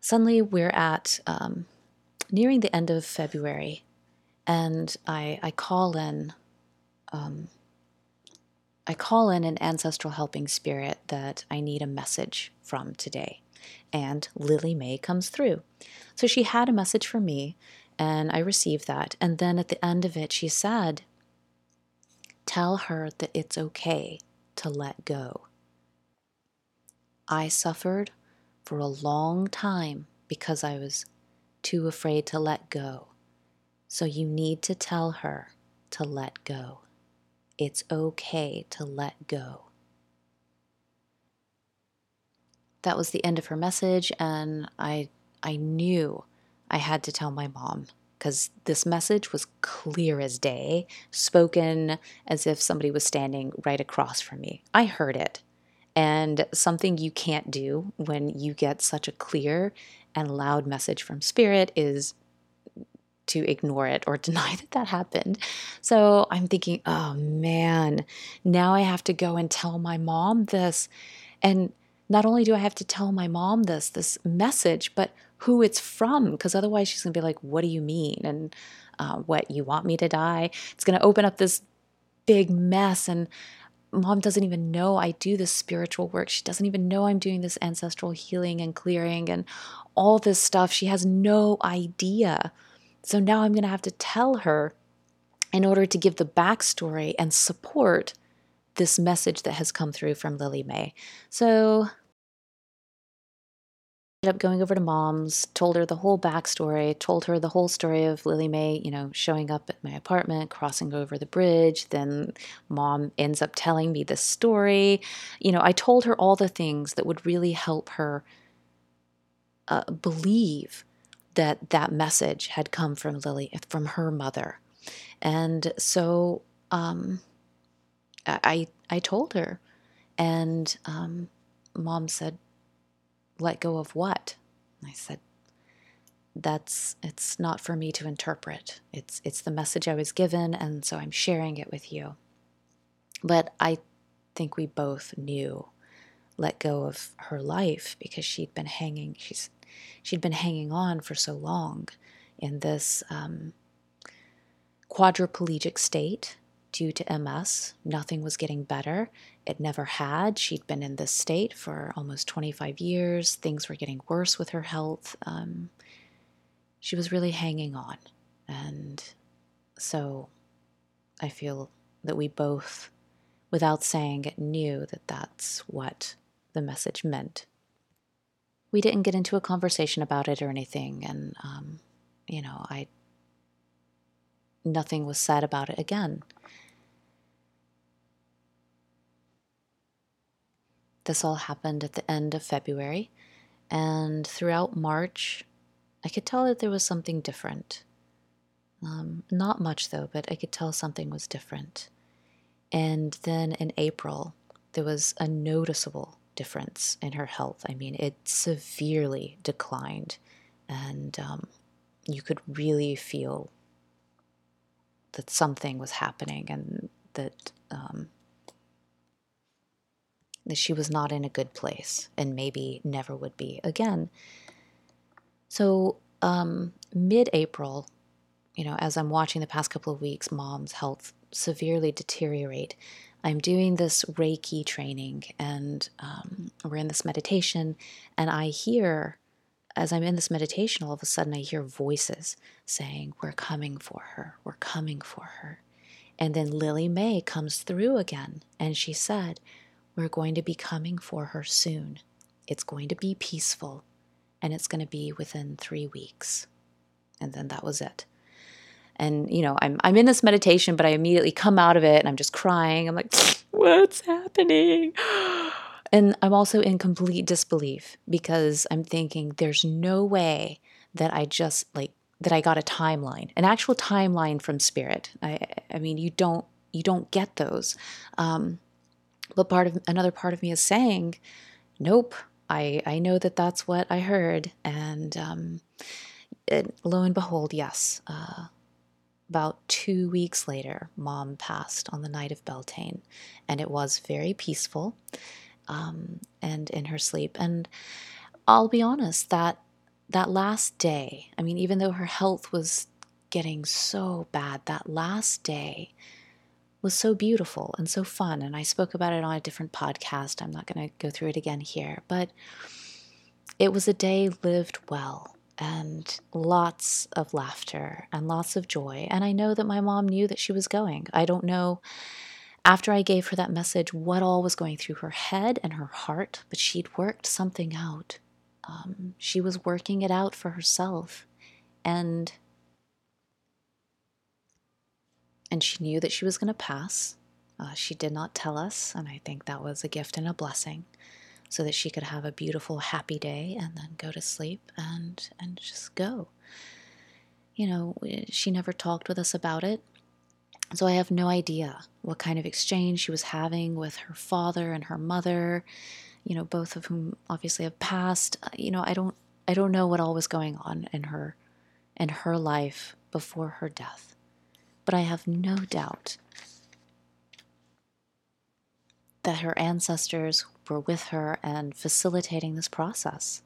Suddenly we're at um, nearing the end of February, and I, I call in. Um, I call in an ancestral helping spirit that I need a message from today. And Lily May comes through. So she had a message for me, and I received that. And then at the end of it, she said, Tell her that it's okay to let go. I suffered for a long time because I was too afraid to let go. So you need to tell her to let go. It's okay to let go. That was the end of her message, and I, I knew I had to tell my mom because this message was clear as day, spoken as if somebody was standing right across from me. I heard it. And something you can't do when you get such a clear and loud message from spirit is to ignore it or deny that that happened. So I'm thinking, oh man, now I have to go and tell my mom this. And not only do I have to tell my mom this, this message, but who it's from, because otherwise she's going to be like, What do you mean? And uh, what, you want me to die? It's going to open up this big mess. And mom doesn't even know I do this spiritual work. She doesn't even know I'm doing this ancestral healing and clearing and all this stuff. She has no idea. So now I'm going to have to tell her in order to give the backstory and support this message that has come through from Lily May. So ended up going over to mom's, told her the whole backstory, told her the whole story of Lily May, you know, showing up at my apartment, crossing over the bridge. Then mom ends up telling me the story. You know, I told her all the things that would really help her uh, believe that that message had come from Lily, from her mother. And so um, I, I told her, and um, mom said, let go of what? I said, that's it's not for me to interpret. It's it's the message I was given and so I'm sharing it with you. But I think we both knew let go of her life because she'd been hanging she's she'd been hanging on for so long in this um, quadriplegic state due to MS. Nothing was getting better. It never had. She'd been in this state for almost 25 years. Things were getting worse with her health. Um, she was really hanging on. And so I feel that we both, without saying it, knew that that's what the message meant. We didn't get into a conversation about it or anything. And, um, you know, I, nothing was said about it again. This all happened at the end of February, and throughout March, I could tell that there was something different. Um, not much though, but I could tell something was different. And then in April, there was a noticeable difference in her health. I mean, it severely declined, and um, you could really feel that something was happening and that um, that she was not in a good place and maybe never would be again. So, um, mid April, you know, as I'm watching the past couple of weeks, mom's health severely deteriorate, I'm doing this Reiki training and um, we're in this meditation, and I hear as I'm in this meditation, all of a sudden I hear voices saying, We're coming for her, we're coming for her. And then Lily May comes through again, and she said, We're going to be coming for her soon. It's going to be peaceful, and it's going to be within three weeks. And then that was it. And, you know, I'm, I'm in this meditation, but I immediately come out of it and I'm just crying. I'm like, What's happening? And I'm also in complete disbelief because I'm thinking there's no way that I just like that I got a timeline, an actual timeline from spirit. I, I mean, you don't you don't get those. Um, but part of another part of me is saying, nope. I I know that that's what I heard, and um, lo and behold, yes. Uh, about two weeks later, mom passed on the night of Beltane, and it was very peaceful um, and in her sleep. And I'll be honest, that that last day, I mean, even though her health was getting so bad, that last day was so beautiful and so fun. And I spoke about it on a different podcast. I'm not going to go through it again here, but it was a day lived well and lots of laughter and lots of joy. And I know that my mom knew that she was going. I don't know after I gave her that message, what all was going through her head and her heart, but she'd worked something out. Um, she was working it out for herself. And and she knew that she was going to pass. Uh, she did not tell us, and I think that was a gift and a blessing, so that she could have a beautiful, happy day and then go to sleep and and just go. You know, she never talked with us about it. So I have no idea what kind of exchange she was having with her father and her mother, you know, both of whom obviously have passed. Uh, you know, I don't I don't know what all was going on in her in her life before her death. But I have no doubt that her ancestors were with her and facilitating this process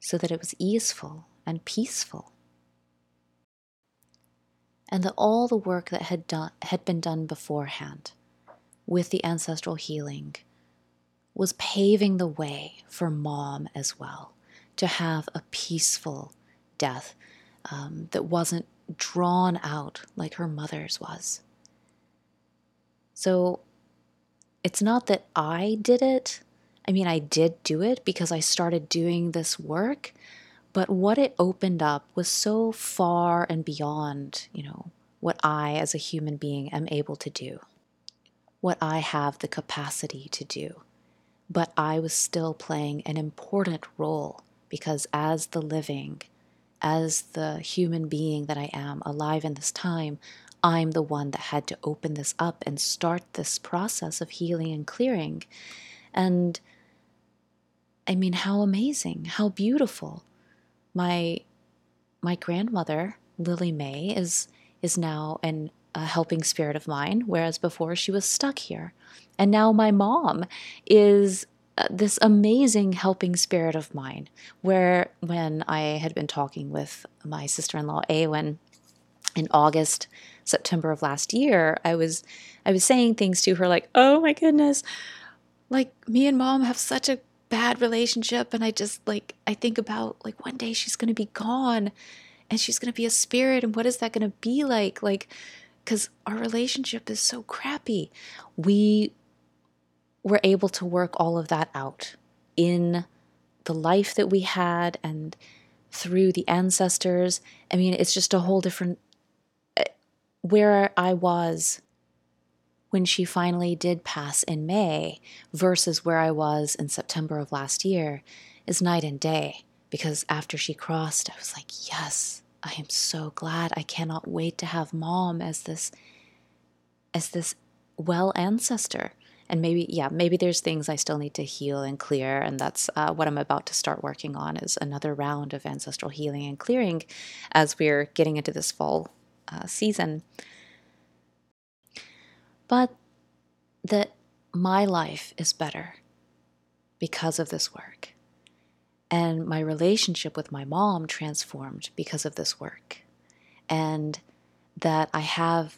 so that it was easeful and peaceful. And that all the work that had, done, had been done beforehand with the ancestral healing was paving the way for mom as well to have a peaceful death um, that wasn't drawn out like her mother's was. So it's not that I did it. I mean, I did do it because I started doing this work, but what it opened up was so far and beyond, you know, what I as a human being am able to do, what I have the capacity to do. But I was still playing an important role because as the living, as the human being that I am alive in this time, I'm the one that had to open this up and start this process of healing and clearing. And I mean, how amazing, how beautiful my my grandmother Lily May is is now an a helping spirit of mine, whereas before she was stuck here. And now my mom is Uh, this amazing helping spirit of mine. Where when I had been talking with my sister in law, Awen, in August, September of last year, I was I was saying things to her like, "Oh my goodness, like me and mom have such a bad relationship and I just like I think about like one day she's going to be gone and she's going to be a spirit and what is that going to be like like cuz our relationship is so crappy. We were able to work all of that out in the life that we had and through the ancestors. I mean, it's just a whole different eh, where I was when she finally did pass in May versus where I was in September of last year is night and day. Because after she crossed, I was like, yes, I am so glad. I cannot wait to have mom as this as this well ancestor. And maybe, yeah, maybe there's things I still need to heal and clear, and that's uh, what I'm about to start working on is another round of ancestral healing and clearing as we're getting into this fall uh, season but that my life is better because of this work. And my relationship with my mom transformed because of this work. And that I have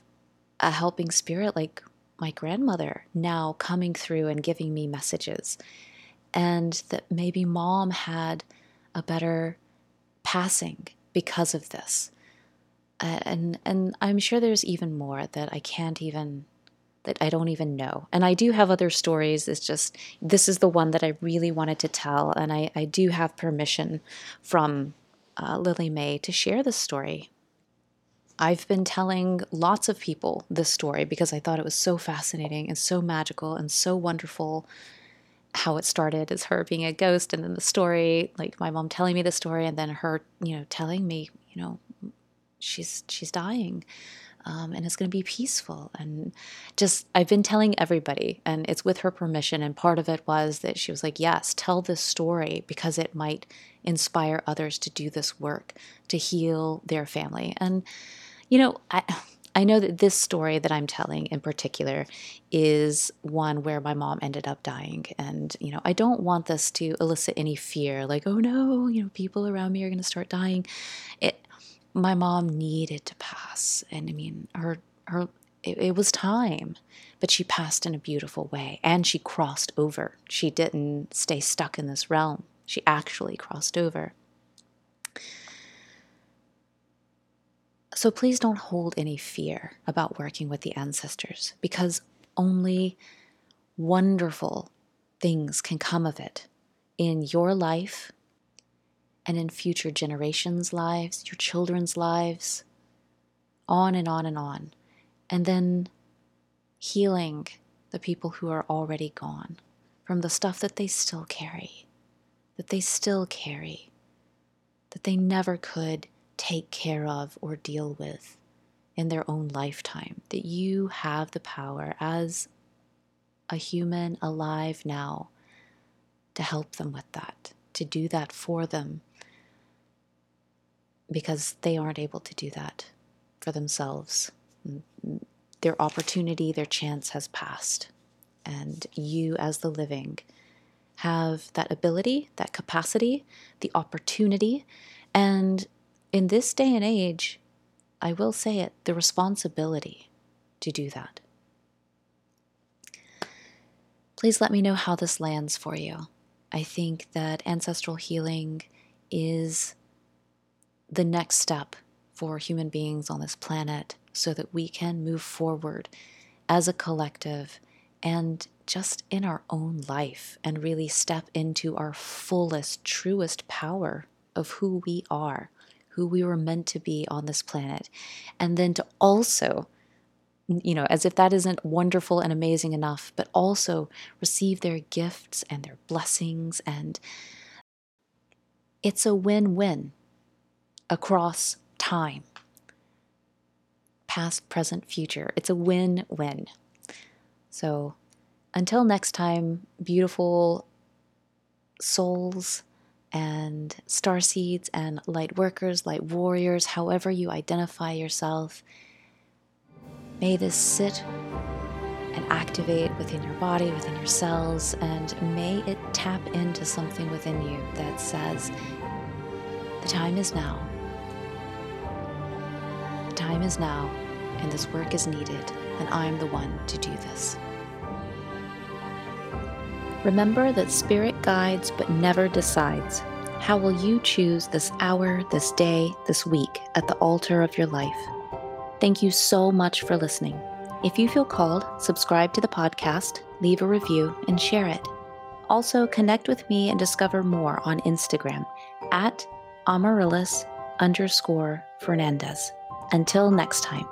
a helping spirit like my grandmother now coming through and giving me messages. And that maybe mom had a better passing because of this. Uh, and and I'm sure there's even more that I can't even that I don't even know. And I do have other stories. It's just this is the one that I really wanted to tell, and I, I do have permission from uh, Lily May to share this story. I've been telling lots of people this story because I thought it was so fascinating and so magical and so wonderful how it started as her being a ghost and then the story like my mom telling me the story and then her you know telling me you know she's she's dying um, and it's going to be peaceful. And just i've been telling everybody and it's with her permission and part of it was that she was like yes tell this story because it might inspire others to do this work to heal their family. And you know i I know that this story that I'm telling in particular is one where my mom ended up dying. And, you know, I don't want this to elicit any fear like, oh no, you know, people around me are going to start dying. It, my mom needed to pass. And I mean, her, her, it, it was time, but she passed in a beautiful way and she crossed over. She didn't stay stuck in this realm. She actually crossed over. So please don't hold any fear about working with the ancestors because only wonderful things can come of it in your life and in future generations' lives, your children's lives, on and on and on. And then healing the people who are already gone from the stuff that they still carry, that they still carry, that they never could take care of or deal with in their own lifetime. That you have the power as a human alive now to help them with that, to do that for them because they aren't able to do that for themselves. Mm, mm, their opportunity, their chance has passed. And you, as the living, have that ability, that capacity, the opportunity, and in this day and age, I will say it, the responsibility to do that. Please let me know how this lands for you. I think that ancestral healing is the next step for human beings on this planet so that we can move forward as a collective and just in our own life and really step into our fullest, truest power of who we are, who we were meant to be on this planet. And then to also, you know, as if that isn't wonderful and amazing enough, but also receive their gifts and their blessings. And it's a win win across time past, present, future. It's a win win. So until next time, beautiful souls and star seeds and light workers, light warriors, however you identify yourself, may this sit and activate within your body, within your cells, and may it tap into something within you that says, the time is now The time is now, and this work is needed, and I am the one to do this. Remember that Spirit guides but never decides. How will you choose this hour, this day, this week at the altar of your life? Thank you so much for listening. If you feel called, subscribe to the podcast, leave a review, and share it. Also, connect with me and discover more on Instagram at Amarylis underscore Fernandez. Until next time.